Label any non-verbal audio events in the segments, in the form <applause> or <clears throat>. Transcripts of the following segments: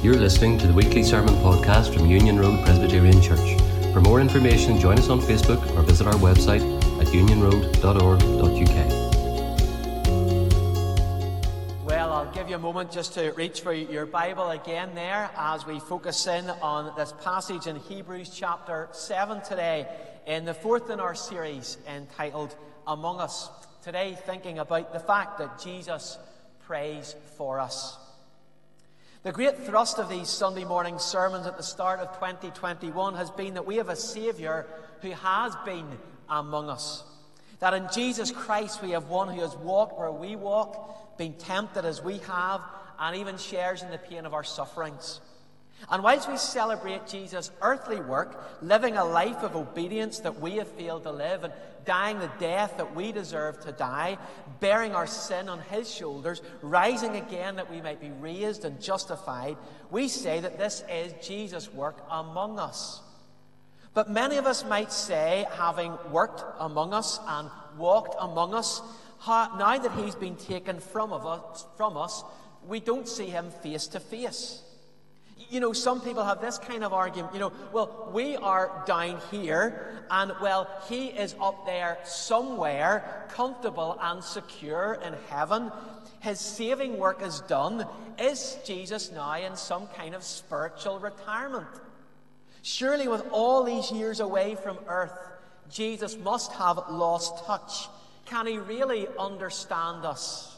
You're listening to the weekly sermon podcast from Union Road Presbyterian Church. For more information, join us on Facebook or visit our website at unionroad.org.uk. Well, I'll give you a moment just to reach for your Bible again there as we focus in on this passage in Hebrews chapter 7 today, in the fourth in our series entitled Among Us. Today, thinking about the fact that Jesus prays for us. The great thrust of these Sunday morning sermons at the start of 2021 has been that we have a Saviour who has been among us. That in Jesus Christ we have one who has walked where we walk, been tempted as we have, and even shares in the pain of our sufferings. And whilst we celebrate Jesus' earthly work, living a life of obedience that we have failed to live, and dying the death that we deserve to die, bearing our sin on his shoulders, rising again that we might be raised and justified, we say that this is Jesus' work among us. But many of us might say, having worked among us and walked among us, now that he's been taken from, us, from us, we don't see him face to face. You know, some people have this kind of argument, you know, well, we are down here, and well, he is up there somewhere, comfortable and secure in heaven. His saving work is done. Is Jesus now in some kind of spiritual retirement? Surely, with all these years away from earth, Jesus must have lost touch. Can he really understand us?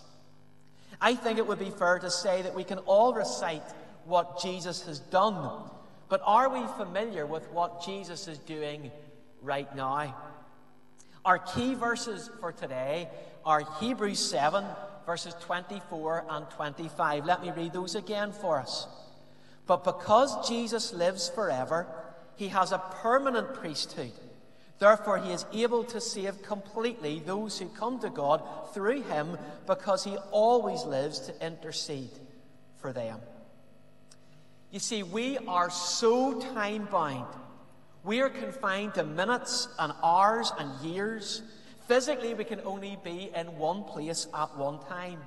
I think it would be fair to say that we can all recite what Jesus has done. But are we familiar with what Jesus is doing right now? Our key verses for today are Hebrews 7, verses 24 and 25. Let me read those again for us. But because Jesus lives forever, he has a permanent priesthood. Therefore, he is able to save completely those who come to God through him because he always lives to intercede for them. You see, we are so time bound. We are confined to minutes and hours and years. Physically, we can only be in one place at one time.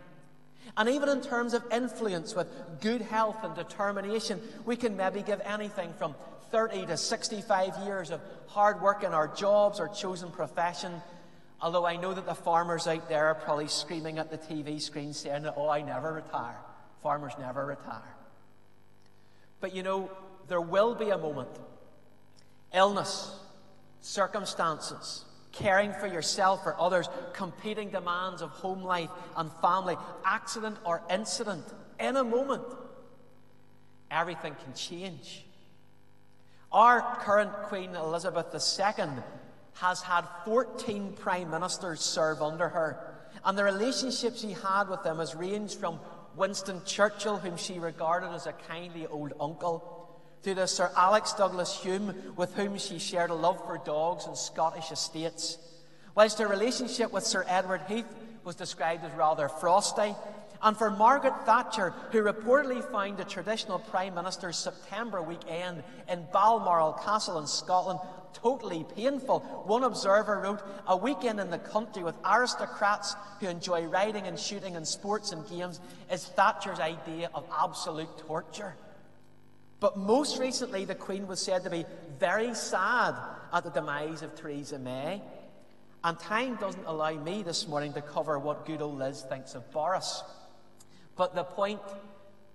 And even in terms of influence with good health and determination, we can maybe give anything from 30 to 65 years of hard work in our jobs or chosen profession. Although I know that the farmers out there are probably screaming at the TV screen saying, Oh, I never retire. Farmers never retire. But you know, there will be a moment illness, circumstances, caring for yourself or others, competing demands of home life and family, accident or incident. In a moment, everything can change. Our current Queen Elizabeth II has had 14 prime ministers serve under her, and the relationship she had with them has ranged from Winston Churchill, whom she regarded as a kindly old uncle, to the Sir Alec Douglas-Home, with whom she shared a love for dogs and Scottish estates. Whilst her relationship with Sir Edward Heath was described as rather frosty, and for Margaret Thatcher, who reportedly found the traditional Prime Minister's September weekend in Balmoral Castle in Scotland totally painful. One observer wrote, A weekend in the country with aristocrats who enjoy riding and shooting and sports and games is Thatcher's idea of absolute torture. But most recently, the Queen was said to be very sad at the demise of Theresa May. And time doesn't allow me this morning to cover what good old Liz thinks of Boris. But the point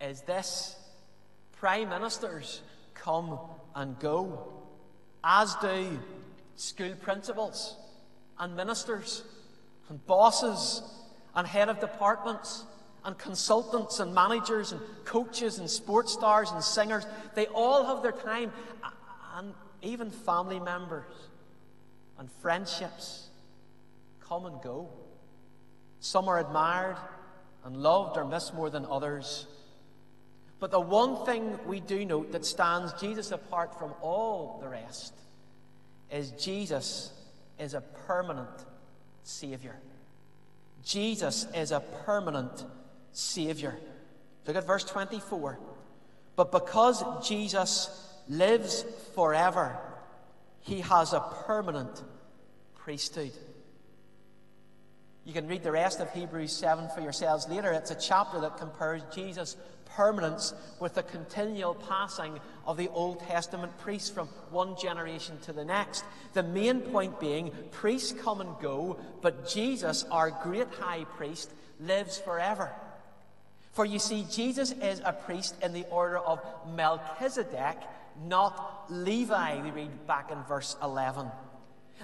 is this Prime Ministers come and go as do school principals and ministers and bosses and head of departments and consultants and managers and coaches and sports stars and singers. They all have their time, and even family members and friendships come and go. Some are admired and loved or missed more than others. But the one thing we do note that stands Jesus apart from all the rest is Jesus is a permanent Savior. Jesus is a permanent Savior. Look at verse 24. But because Jesus lives forever, he has a permanent priesthood. You can read the rest of Hebrews 7 for yourselves later. It's a chapter that compares Jesus' permanence with the continual passing of the Old Testament priests from one generation to the next. The main point being priests come and go, but Jesus, our great high priest, lives forever. For you see, Jesus is a priest in the order of Melchizedek, not Levi, we read back in verse 11.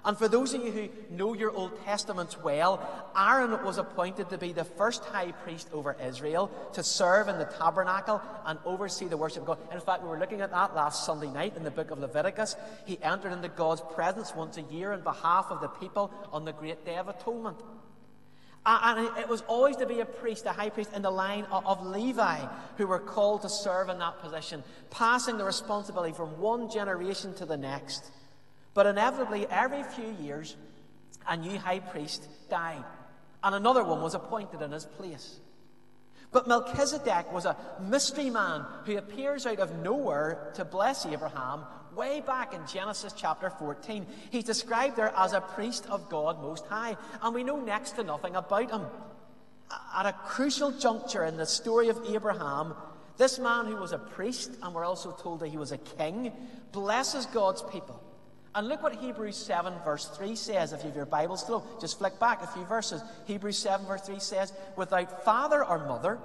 And for those of you who know your Old Testaments well, Aaron was appointed to be the first high priest over Israel, to serve in the tabernacle and oversee the worship of God. In fact, we were looking at that last Sunday night in the book of Leviticus. He entered into God's presence once a year on behalf of the people on the great day of atonement. And it was always to be a priest, a high priest in the line of Levi, who were called to serve in that position, passing the responsibility from one generation to the next. But inevitably, every few years, a new high priest died, and another one was appointed in his place. But Melchizedek was a mystery man who appears out of nowhere to bless Abraham way back in Genesis chapter 14. He's described there as a priest of God Most High, and we know next to nothing about him. At a crucial juncture in the story of Abraham, this man who was a priest, and we're also told that he was a king, blesses God's people. And look what Hebrews 7, verse 3 says. If you have your Bible still, just flick back a few verses. Hebrews 7, verse 3 says, Without father or mother,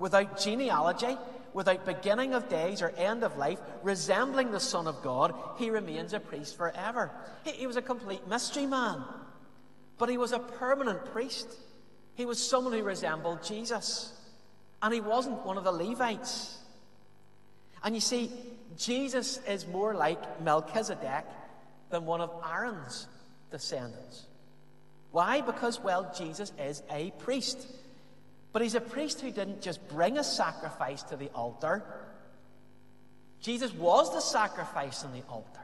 without genealogy, without beginning of days or end of life, resembling the Son of God, he remains a priest forever. He, he was a complete mystery man, but he was a permanent priest. He was someone who resembled Jesus, and he wasn't one of the Levites. And you see, Jesus is more like Melchizedek than one of Aaron's descendants. Why? Because, well, Jesus is a priest. But he's a priest who didn't just bring a sacrifice to the altar, Jesus was the sacrifice on the altar.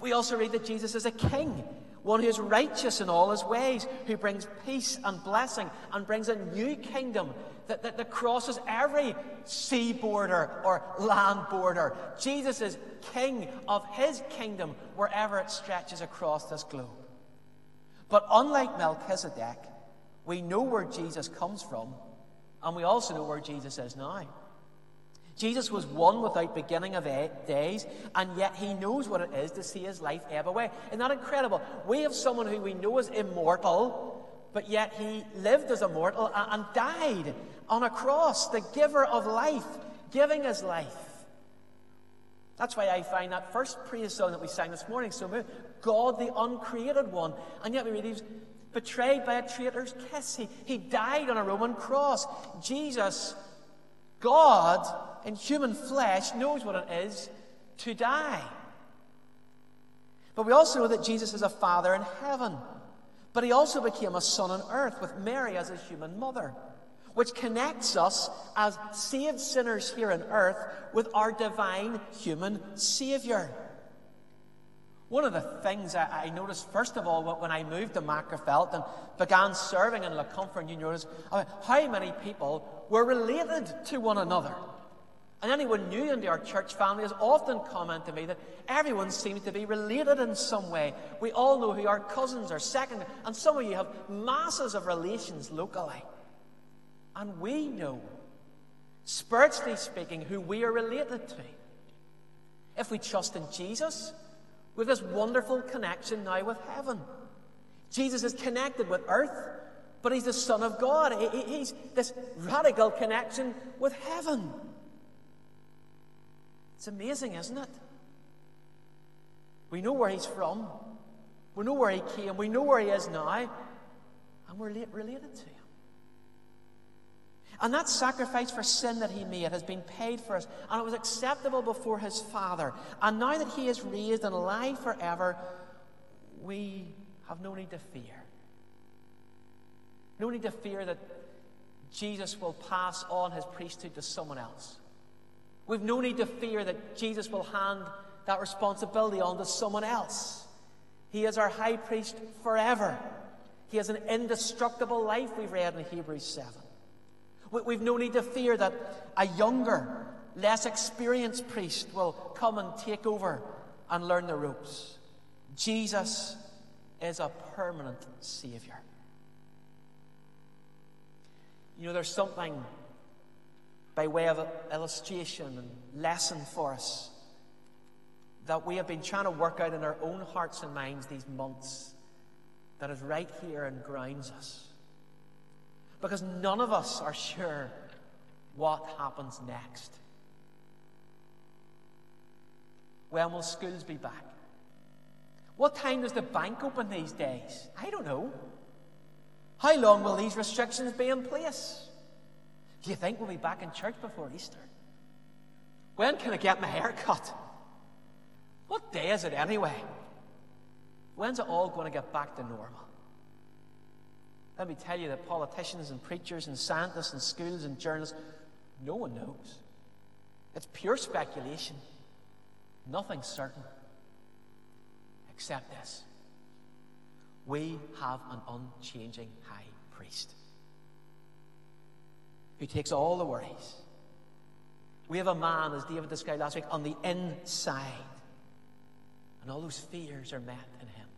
We also read that Jesus is a king, one who is righteous in all his ways, who brings peace and blessing and brings a new kingdom that, that, that crosses every sea border or land border. Jesus is king of his kingdom wherever it stretches across this globe. But unlike Melchizedek, we know where Jesus comes from, and we also know where Jesus is now. Jesus was one without beginning of days, and yet he knows what it is to see his life ebb away. Isn't that incredible? We have someone who we know is immortal, but yet he lived as a mortal and died on a cross, the giver of life, giving his life. That's why I find that first praise song that we sang this morning so moving. God, the uncreated one. And yet we read he was betrayed by a traitor's kiss. He, he died on a Roman cross. Jesus, God in human flesh, knows what it is to die. But we also know that Jesus is a father in heaven. But he also became a son on earth with Mary as his human mother which connects us as saved sinners here on earth with our divine human Savior. One of the things I, I noticed, first of all, when I moved to Magherafelt and began serving in La Comfort you notice how many people were related to one another. And anyone new into our church family has often commented to me that everyone seems to be related in some way. We all know who our cousins are, second, and some of you have masses of relations locally. And we know, spiritually speaking, who we are related to. If we trust in Jesus, we have this wonderful connection now with heaven. Jesus is connected with earth, but he's the Son of God. He's this radical connection with heaven. It's amazing, isn't it? We know where he's from, we know where he came, we know where he is now, and we're related to him. And that sacrifice for sin that he made has been paid for us, and it was acceptable before his Father. And now that he is raised and alive forever, we have no need to fear. No need to fear that Jesus will pass on his priesthood to someone else. We've no need to fear that Jesus will hand that responsibility on to someone else. He is our high priest forever. He has an indestructible life, we've read in Hebrews 7. We've no need to fear that a younger, less experienced priest will come and take over and learn the ropes. Jesus is a permanent Savior. You know, there's something by way of illustration and lesson for us that we have been trying to work out in our own hearts and minds these months that is right here and grounds us. Because none of us are sure what happens next. When will schools be back? What time does the bank open these days? I don't know. How long will these restrictions be in place? Do you think we'll be back in church before Easter? When can I get my hair cut? What day is it anyway? When's it all going to get back to normal? Let me tell you that politicians and preachers and scientists and schools and journalists, no one knows. It's pure speculation. Nothing's certain. Except this we have an unchanging high priest who takes all the worries. We have a man, as David described last week, on the inside. And all those fears are met in him.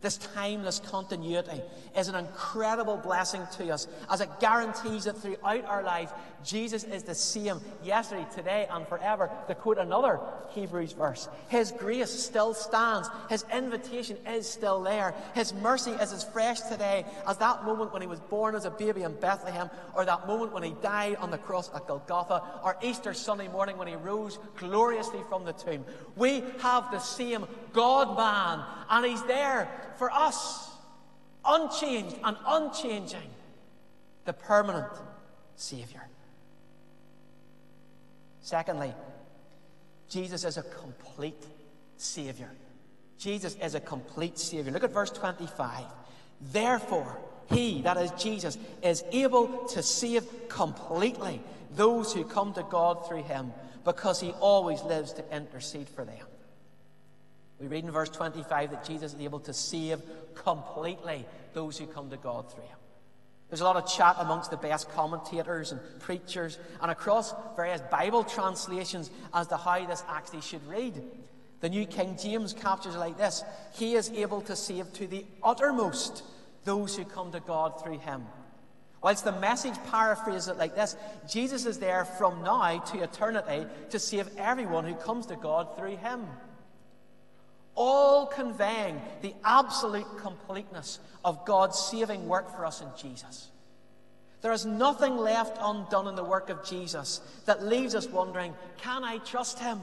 This timeless continuity is an incredible blessing to us as it guarantees that throughout our life, Jesus is the same yesterday, today, and forever. To quote another Hebrews verse, His grace still stands. His invitation is still there. His mercy is as fresh today as that moment when He was born as a baby in Bethlehem, or that moment when He died on the cross at Golgotha, or Easter Sunday morning when He rose gloriously from the tomb. We have the same God man, and He's there for us, unchanged and unchanging, the permanent Savior. Secondly, Jesus is a complete Savior. Jesus is a complete Savior. Look at verse 25. Therefore, he, that is Jesus, is able to save completely those who come to God through him because he always lives to intercede for them. We read in verse 25 that Jesus is able to save completely those who come to God through him. There's a lot of chat amongst the best commentators and preachers and across various Bible translations as to how this actually should read. The New King James captures it like this He is able to save to the uttermost those who come to God through him. Whilst the message paraphrases it like this Jesus is there from now to eternity to save everyone who comes to God through him all conveying the absolute completeness of God's saving work for us in Jesus. There is nothing left undone in the work of Jesus that leaves us wondering, can I trust him?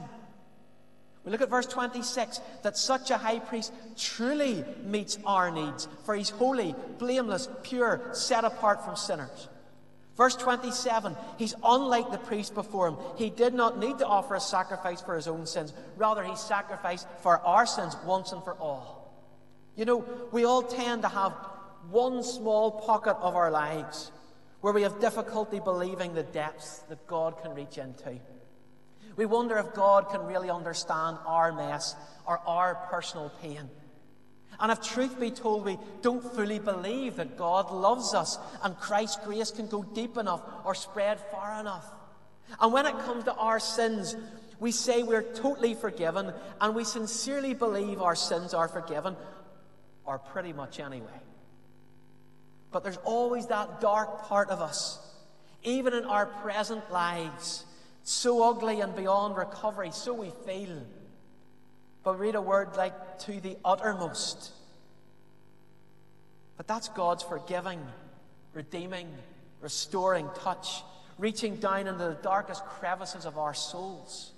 We look at verse 26 that such a high priest truly meets our needs, for he's holy, blameless, pure, set apart from sinners. Verse 27 He's unlike the priest before him. He did not need to offer a sacrifice for his own sins. Rather, he sacrificed for our sins once and for all. You know, we all tend to have one small pocket of our lives where we have difficulty believing the depths that God can reach into. We wonder if God can really understand our mess or our personal pain. And if truth be told, we don't fully believe that God loves us and Christ's grace can go deep enough or spread far enough. And when it comes to our sins, we say we're totally forgiven and we sincerely believe our sins are forgiven, or pretty much anyway. But there's always that dark part of us, even in our present lives, so ugly and beyond recovery, so we feel but read a word like to the uttermost. But that's God's forgiving, redeeming, restoring touch, reaching down into the darkest crevices of our souls.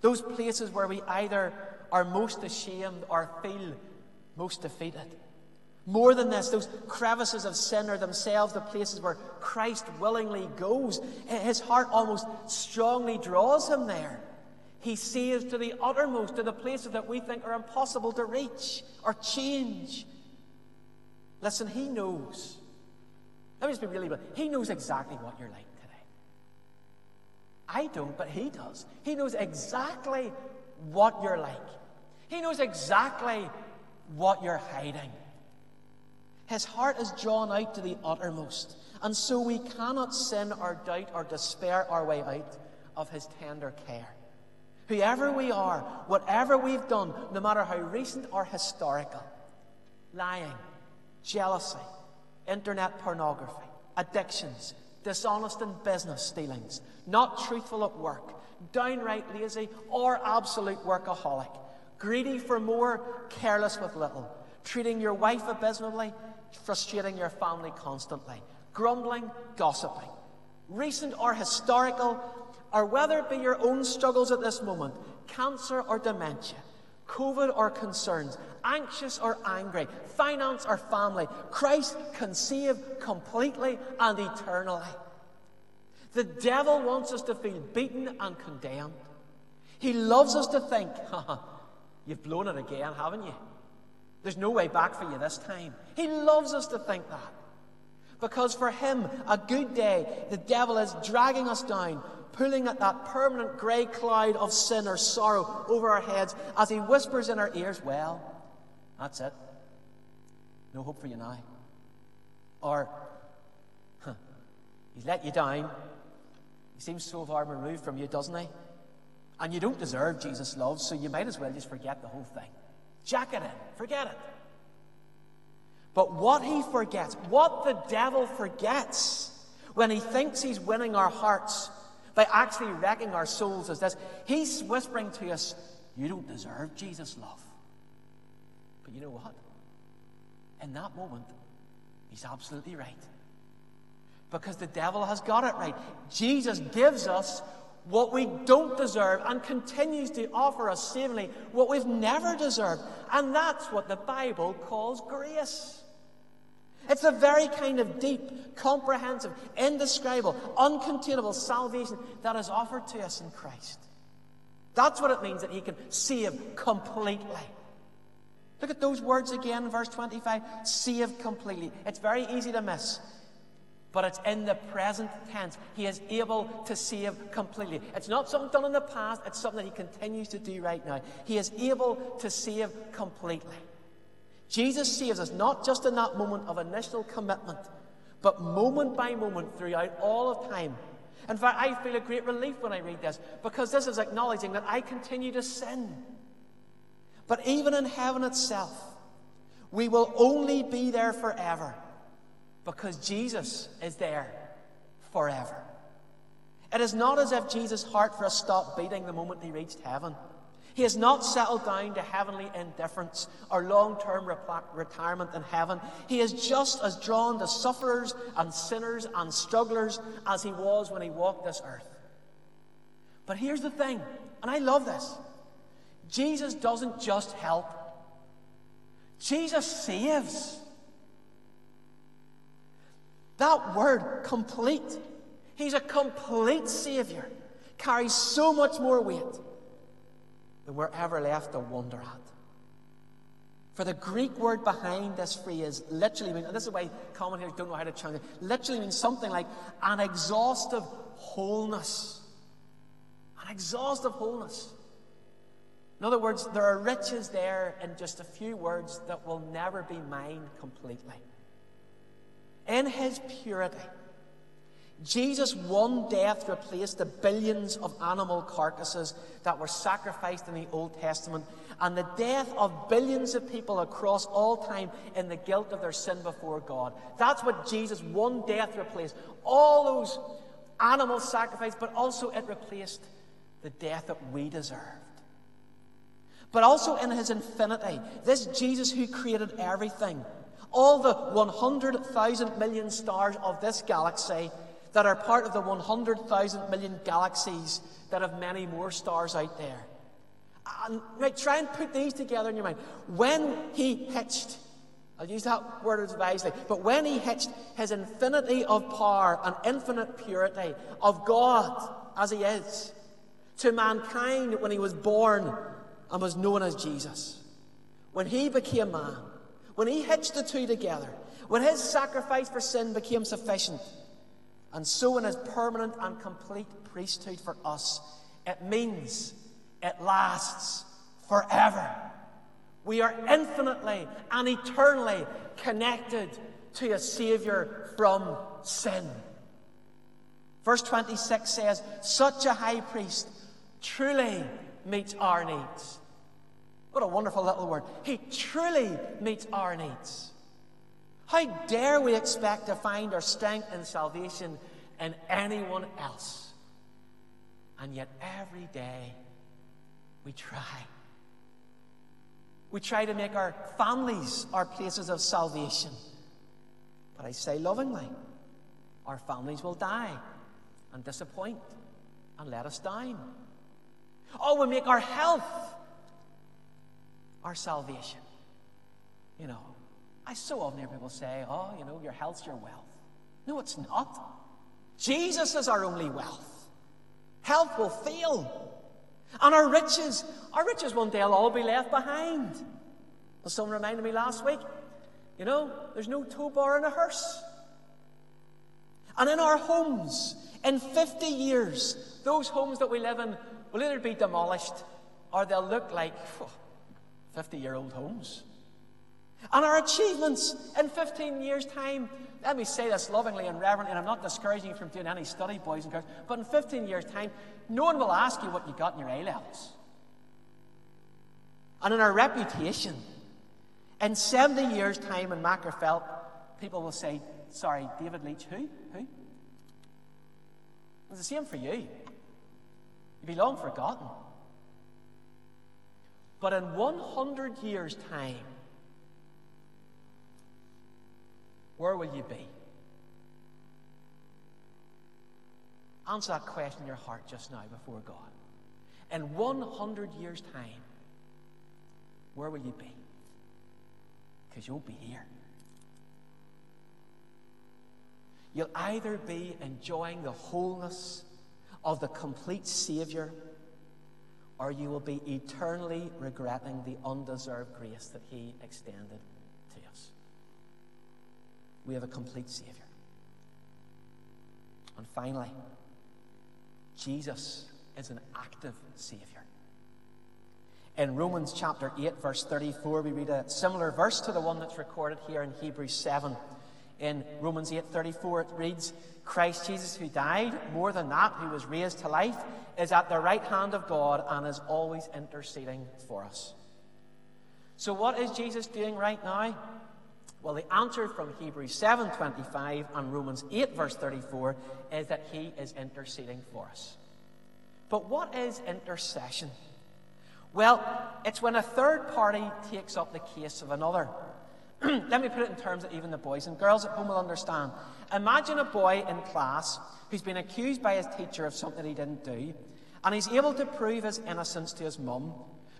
Those places where we either are most ashamed or feel most defeated. More than this, those crevices of sin are themselves the places where Christ willingly goes. His heart almost strongly draws him there. He saves to the uttermost, to the places that we think are impossible to reach or change. Listen, He knows. Let me just be really blunt. He knows exactly what you're like today. I don't, but He does. He knows exactly what you're like. He knows exactly what you're hiding. His heart is drawn out to the uttermost. And so we cannot sin or doubt or despair our way out of His tender care. Whoever we are, whatever we've done, no matter how recent or historical lying, jealousy, internet pornography, addictions, dishonest in business dealings, not truthful at work, downright lazy, or absolute workaholic, greedy for more, careless with little, treating your wife abysmally, frustrating your family constantly, grumbling, gossiping, recent or historical, or whether it be your own struggles at this moment, cancer or dementia, COVID or concerns, anxious or angry, finance or family, Christ can save completely and eternally. The devil wants us to feel beaten and condemned. He loves us to think, <laughs> "Ha, you've blown it again, haven't you? There's no way back for you this time. He loves us to think that. Because for him, a good day, the devil is dragging us down, pulling at that permanent grey cloud of sin or sorrow over our heads as he whispers in our ears, Well, that's it. No hope for you now. Or, huh, he's let you down. He seems so far removed from you, doesn't he? And you don't deserve Jesus' love, so you might as well just forget the whole thing. Jack it in, forget it. But what he forgets, what the devil forgets when he thinks he's winning our hearts by actually wrecking our souls is this he's whispering to us, You don't deserve Jesus' love. But you know what? In that moment, he's absolutely right. Because the devil has got it right. Jesus gives us what we don't deserve and continues to offer us savingly what we've never deserved. And that's what the Bible calls grace. It's a very kind of deep, comprehensive, indescribable, uncontainable salvation that is offered to us in Christ. That's what it means that He can save completely. Look at those words again verse 25 save completely. It's very easy to miss, but it's in the present tense. He is able to save completely. It's not something done in the past, it's something that He continues to do right now. He is able to save completely. Jesus saves us not just in that moment of initial commitment, but moment by moment throughout all of time. In fact, I feel a great relief when I read this because this is acknowledging that I continue to sin. But even in heaven itself, we will only be there forever because Jesus is there forever. It is not as if Jesus' heart for us stopped beating the moment he reached heaven. He has not settled down to heavenly indifference or long term retirement in heaven. He is just as drawn to sufferers and sinners and strugglers as he was when he walked this earth. But here's the thing, and I love this Jesus doesn't just help, Jesus saves. That word, complete, he's a complete Savior, carries so much more weight than we're ever left to wonder at. For the Greek word behind this phrase literally means, and this is why commentators don't know how to translate it, literally means something like an exhaustive wholeness. An exhaustive wholeness. In other words, there are riches there in just a few words that will never be mine completely. In his purity, Jesus' one death replaced the billions of animal carcasses that were sacrificed in the Old Testament and the death of billions of people across all time in the guilt of their sin before God. That's what Jesus' one death replaced. All those animal sacrifices, but also it replaced the death that we deserved. But also in his infinity, this Jesus who created everything, all the 100,000 million stars of this galaxy, that are part of the 100,000 million galaxies that have many more stars out there. And right, try and put these together in your mind. When he hitched, I'll use that word advisedly, but when he hitched his infinity of power and infinite purity of God as he is to mankind when he was born and was known as Jesus, when he became man, when he hitched the two together, when his sacrifice for sin became sufficient and so, in his permanent and complete priesthood for us, it means it lasts forever. We are infinitely and eternally connected to a Savior from sin. Verse 26 says, Such a high priest truly meets our needs. What a wonderful little word. He truly meets our needs. How dare we expect to find our strength and salvation in anyone else? And yet, every day, we try. We try to make our families our places of salvation. But I say lovingly, our families will die and disappoint and let us down. Oh, we make our health our salvation. You know, I so often hear people say, oh, you know, your health's your wealth. No, it's not. Jesus is our only wealth. Health will fail. And our riches, our riches one day will all be left behind. Someone reminded me last week, you know, there's no tow bar in a hearse. And in our homes, in 50 years, those homes that we live in will either be demolished or they'll look like 50 year old homes. And our achievements in 15 years' time, let me say this lovingly and reverently, and I'm not discouraging you from doing any study, boys and girls, but in 15 years' time, no one will ask you what you got in your A levels. And in our reputation, in 70 years' time in Magherafelt, people will say, Sorry, David Leach, who? Who? It's the same for you. You'd be long forgotten. But in 100 years' time, where will you be? Answer that question in your heart just now before God. In 100 years' time, where will you be? Because you'll be here. You'll either be enjoying the wholeness of the complete Savior, or you will be eternally regretting the undeserved grace that He extended. We have a complete Savior. And finally, Jesus is an active Savior. In Romans chapter 8, verse 34, we read a similar verse to the one that's recorded here in Hebrews 7 in Romans 8:34 it reads, Christ Jesus who died, more than that, who was raised to life, is at the right hand of God and is always interceding for us. So what is Jesus doing right now? Well, the answer from Hebrews 7:25 and Romans 8 verse 34 is that he is interceding for us. But what is intercession? Well, it's when a third party takes up the case of another. <clears throat> let me put it in terms that even the boys and girls at home will understand. Imagine a boy in class who's been accused by his teacher of something he didn't do, and he's able to prove his innocence to his mum,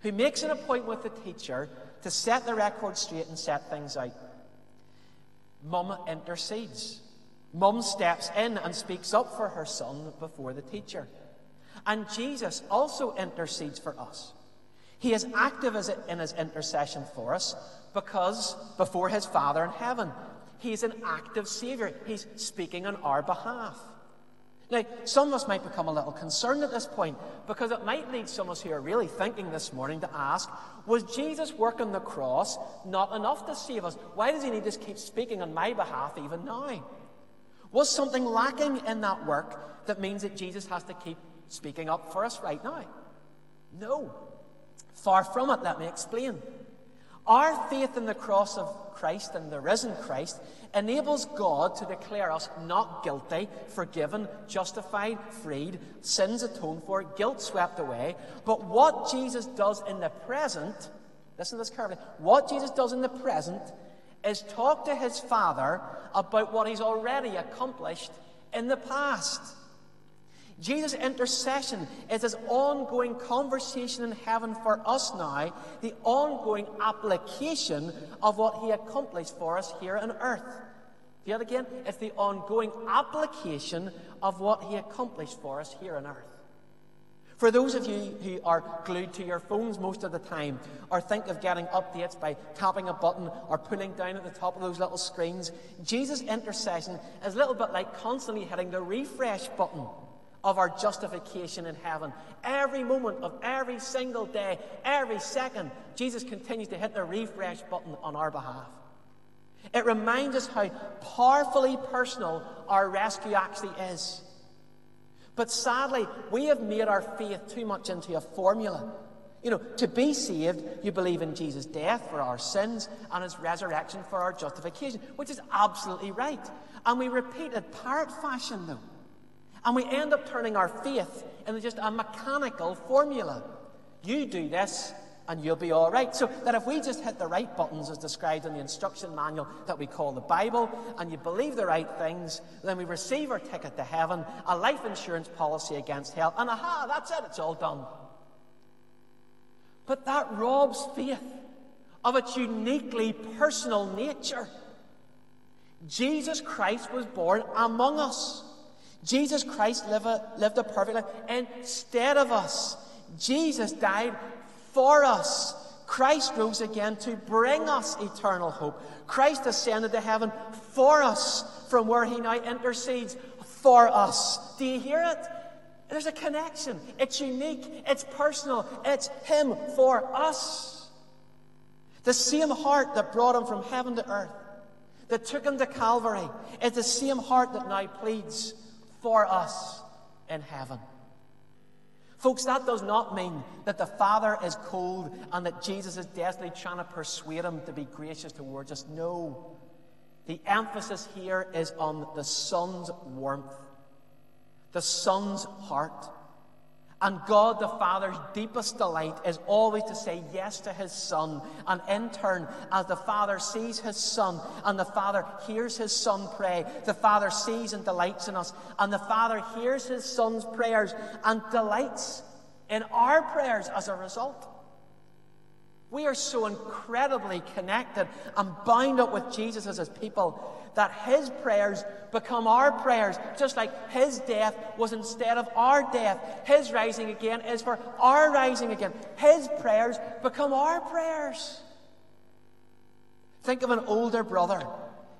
who makes an appointment with the teacher to set the record straight and set things out. Mum intercedes. Mum steps in and speaks up for her son before the teacher. And Jesus also intercedes for us. He is active in his intercession for us because before his Father in heaven, he's an active Savior. He's speaking on our behalf. Now, some of us might become a little concerned at this point because it might lead some of us who are really thinking this morning to ask Was Jesus' work on the cross not enough to save us? Why does he need to keep speaking on my behalf even now? Was something lacking in that work that means that Jesus has to keep speaking up for us right now? No. Far from it, let me explain. Our faith in the cross of Christ and the risen Christ enables God to declare us not guilty, forgiven, justified, freed, sins atoned for, guilt swept away. But what Jesus does in the present, listen to this carefully, what Jesus does in the present is talk to his Father about what he's already accomplished in the past. Jesus' intercession is his ongoing conversation in heaven for us now, the ongoing application of what he accomplished for us here on earth. Yet again, it's the ongoing application of what he accomplished for us here on earth. For those of you who are glued to your phones most of the time, or think of getting updates by tapping a button or pulling down at the top of those little screens, Jesus' intercession is a little bit like constantly hitting the refresh button of our justification in heaven. Every moment of every single day, every second, Jesus continues to hit the refresh button on our behalf. It reminds us how powerfully personal our rescue actually is. But sadly, we have made our faith too much into a formula. You know, to be saved, you believe in Jesus' death for our sins and his resurrection for our justification, which is absolutely right. And we repeat it parrot fashion, though. And we end up turning our faith into just a mechanical formula. You do this, and you'll be all right. So that if we just hit the right buttons as described in the instruction manual that we call the Bible, and you believe the right things, then we receive our ticket to heaven, a life insurance policy against hell, and aha, that's it, it's all done. But that robs faith of its uniquely personal nature. Jesus Christ was born among us. Jesus Christ lived a, lived a perfect life instead of us. Jesus died for us. Christ rose again to bring us eternal hope. Christ ascended to heaven for us from where he now intercedes for us. Do you hear it? There's a connection. It's unique, it's personal, it's him for us. The same heart that brought him from heaven to earth, that took him to Calvary, is the same heart that now pleads for us in heaven. Folks, that does not mean that the Father is cold and that Jesus is desperately trying to persuade him to be gracious towards us. No. The emphasis here is on the Son's warmth, the Son's heart. And God the Father's deepest delight is always to say yes to His Son. And in turn, as the Father sees His Son and the Father hears His Son pray, the Father sees and delights in us. And the Father hears His Son's prayers and delights in our prayers as a result. We are so incredibly connected and bound up with Jesus as his people that his prayers become our prayers, just like his death was instead of our death. His rising again is for our rising again. His prayers become our prayers. Think of an older brother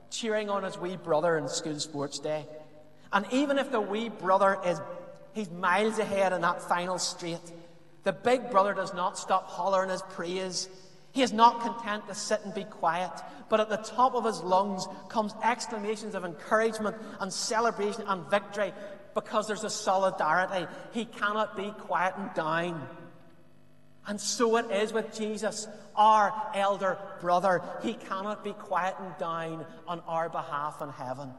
cheering on his wee brother in school sports day. And even if the wee brother is he's miles ahead in that final straight, the big brother does not stop hollering his praise. He is not content to sit and be quiet, but at the top of his lungs comes exclamations of encouragement and celebration and victory because there's a solidarity. He cannot be quiet and down. And so it is with Jesus, our elder brother. He cannot be quiet and down on our behalf in heaven.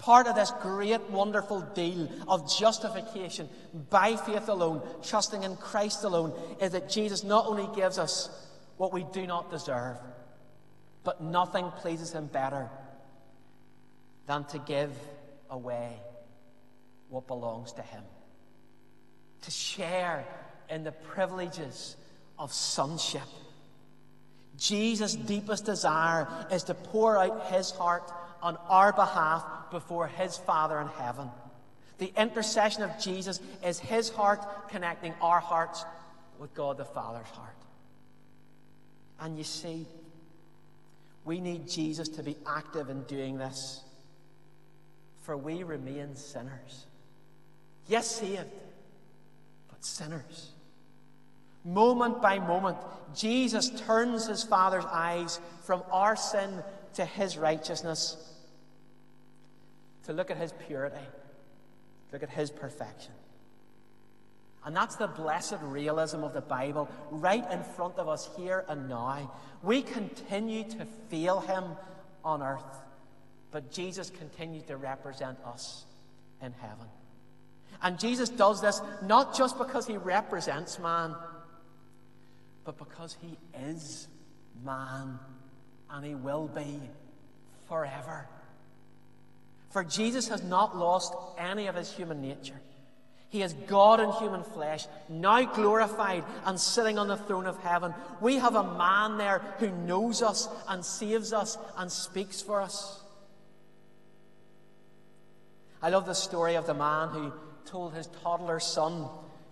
Part of this great, wonderful deal of justification by faith alone, trusting in Christ alone, is that Jesus not only gives us what we do not deserve, but nothing pleases him better than to give away what belongs to him. To share in the privileges of sonship. Jesus' deepest desire is to pour out his heart on our behalf before his Father in heaven. The intercession of Jesus is his heart connecting our hearts with God the Father's heart. And you see, we need Jesus to be active in doing this, for we remain sinners. Yes, saved, but sinners. Moment by moment, Jesus turns his Father's eyes from our sin to his righteousness to look at his purity, look at his perfection. And that's the blessed realism of the Bible right in front of us here and now. We continue to feel him on earth, but Jesus continues to represent us in heaven. And Jesus does this not just because he represents man, but because he is man and he will be forever. For Jesus has not lost any of his human nature. He is God in human flesh, now glorified and sitting on the throne of heaven. We have a man there who knows us and saves us and speaks for us. I love the story of the man who told his toddler son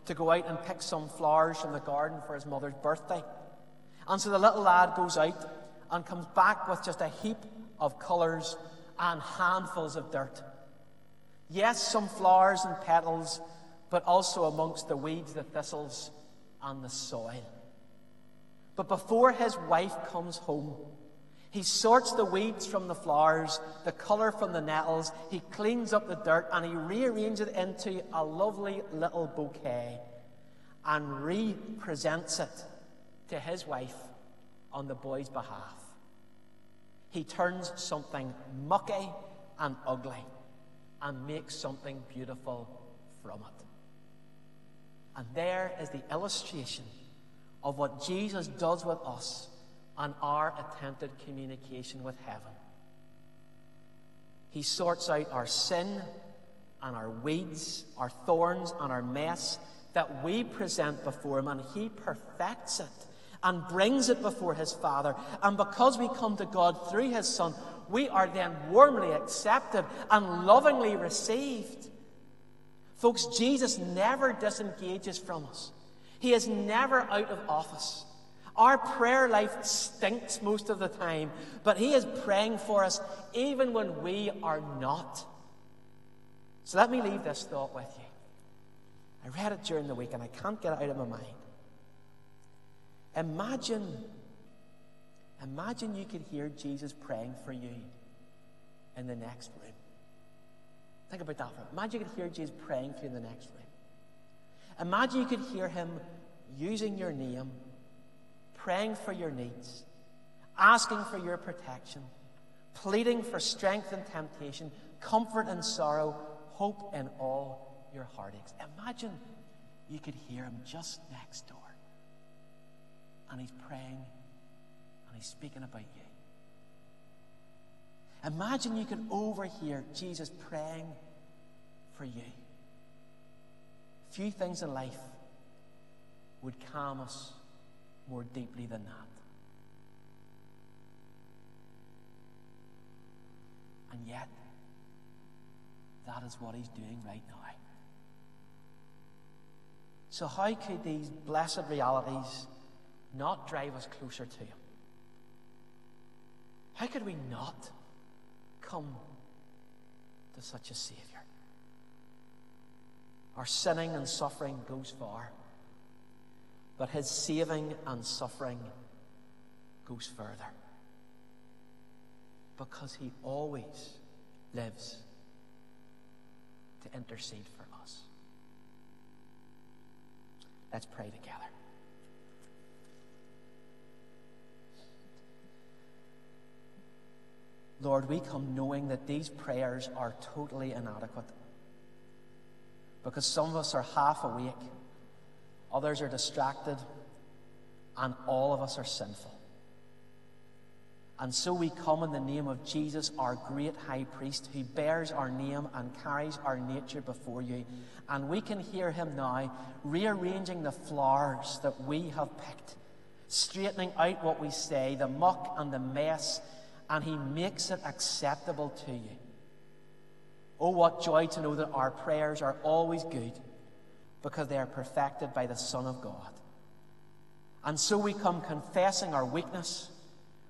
to go out and pick some flowers from the garden for his mother's birthday. And so the little lad goes out and comes back with just a heap of colours and handfuls of dirt. Yes, some flowers and petals, but also amongst the weeds, the thistles, and the soil. But before his wife comes home, he sorts the weeds from the flowers, the colour from the nettles, he cleans up the dirt, and he rearranges it into a lovely little bouquet. and represents it to his wife on the boy's behalf. He turns something mucky and ugly and makes something beautiful from it. And there is the illustration of what Jesus does with us and our attempted communication with heaven. He sorts out our sin and our weeds, our thorns and our mess that we present before Him, and He perfects it and brings it before His Father. And because we come to God through His Son, we are then warmly accepted and lovingly received. Folks, Jesus never disengages from us. He is never out of office. Our prayer life stinks most of the time, but He is praying for us even when we are not. So let me leave this thought with you. I read it during the week and I can't get it out of my mind. Imagine, imagine you could hear Jesus praying for you in the next room. Think about that for. Imagine you could hear Jesus praying for you in the next room. Imagine you could hear him using your name, praying for your needs, asking for your protection, pleading for strength in temptation, comfort in sorrow, hope in all your heartaches. Imagine you could hear him just next door. And he's praying and he's speaking about you. Imagine you could overhear Jesus praying for you. Few things in life would calm us more deeply than that. And yet, that is what he's doing right now. So, how could these blessed realities not drive us closer to him? How could we not come to such a Savior? Our sinning and suffering goes far, but His saving and suffering goes further. Because He always lives to intercede for us. Let's pray together. Lord, we come knowing that these prayers are totally inadequate. Because some of us are half awake, others are distracted, and all of us are sinful. And so we come in the name of Jesus, our great high priest, who bears our name and carries our nature before you. And we can hear him now rearranging the flowers that we have picked, straightening out what we say, the muck and the mess, and he makes it acceptable to you. Oh, what joy to know that our prayers are always good because they are perfected by the Son of God. And so we come confessing our weakness.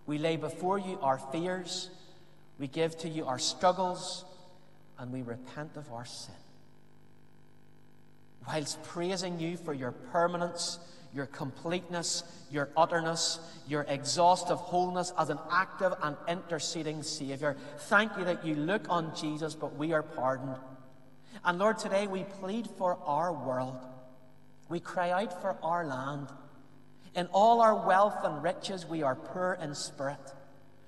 We lay before you our fears. We give to you our struggles. And we repent of our sin. Whilst praising you for your permanence your completeness, your utterness, your exhaustive wholeness as an active and interceding Savior. Thank you that you look on Jesus, but we are pardoned. And Lord, today we plead for our world. We cry out for our land. In all our wealth and riches, we are poor in spirit.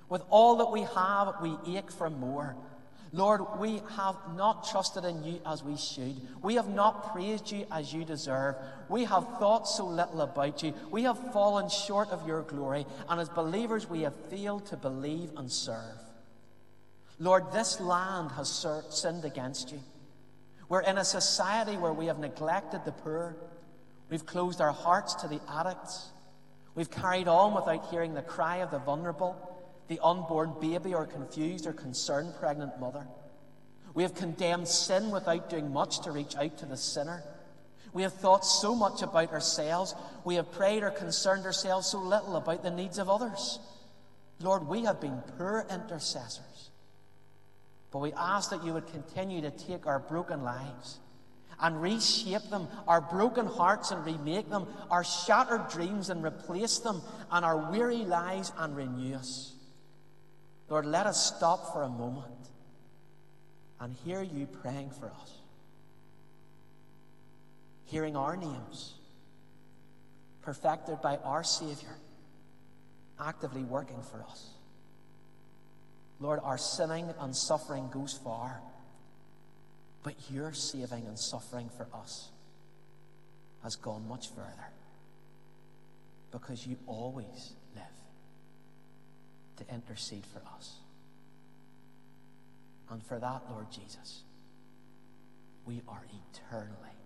With all that we have, we ache for more. Lord, we have not trusted in you as we should. We have not praised you as you deserve. We have thought so little about you. We have fallen short of your glory. And as believers, we have failed to believe and serve. Lord, this land has sinned against you. We're in a society where we have neglected the poor. We've closed our hearts to the addicts. We've carried on without hearing the cry of the vulnerable the unborn baby or confused or concerned pregnant mother. We have condemned sin without doing much to reach out to the sinner. We have thought so much about ourselves. We have prayed or concerned ourselves so little about the needs of others. Lord, we have been poor intercessors. But we ask that you would continue to take our broken lives and reshape them, our broken hearts and remake them, our shattered dreams and replace them, and our weary lives and renew us. Lord, let us stop for a moment and hear you praying for us. Hearing our names perfected by our Saviour, actively working for us. Lord, our sinning and suffering goes far, but your saving and suffering for us has gone much further because you always to intercede for us. And for that, Lord Jesus, we are eternally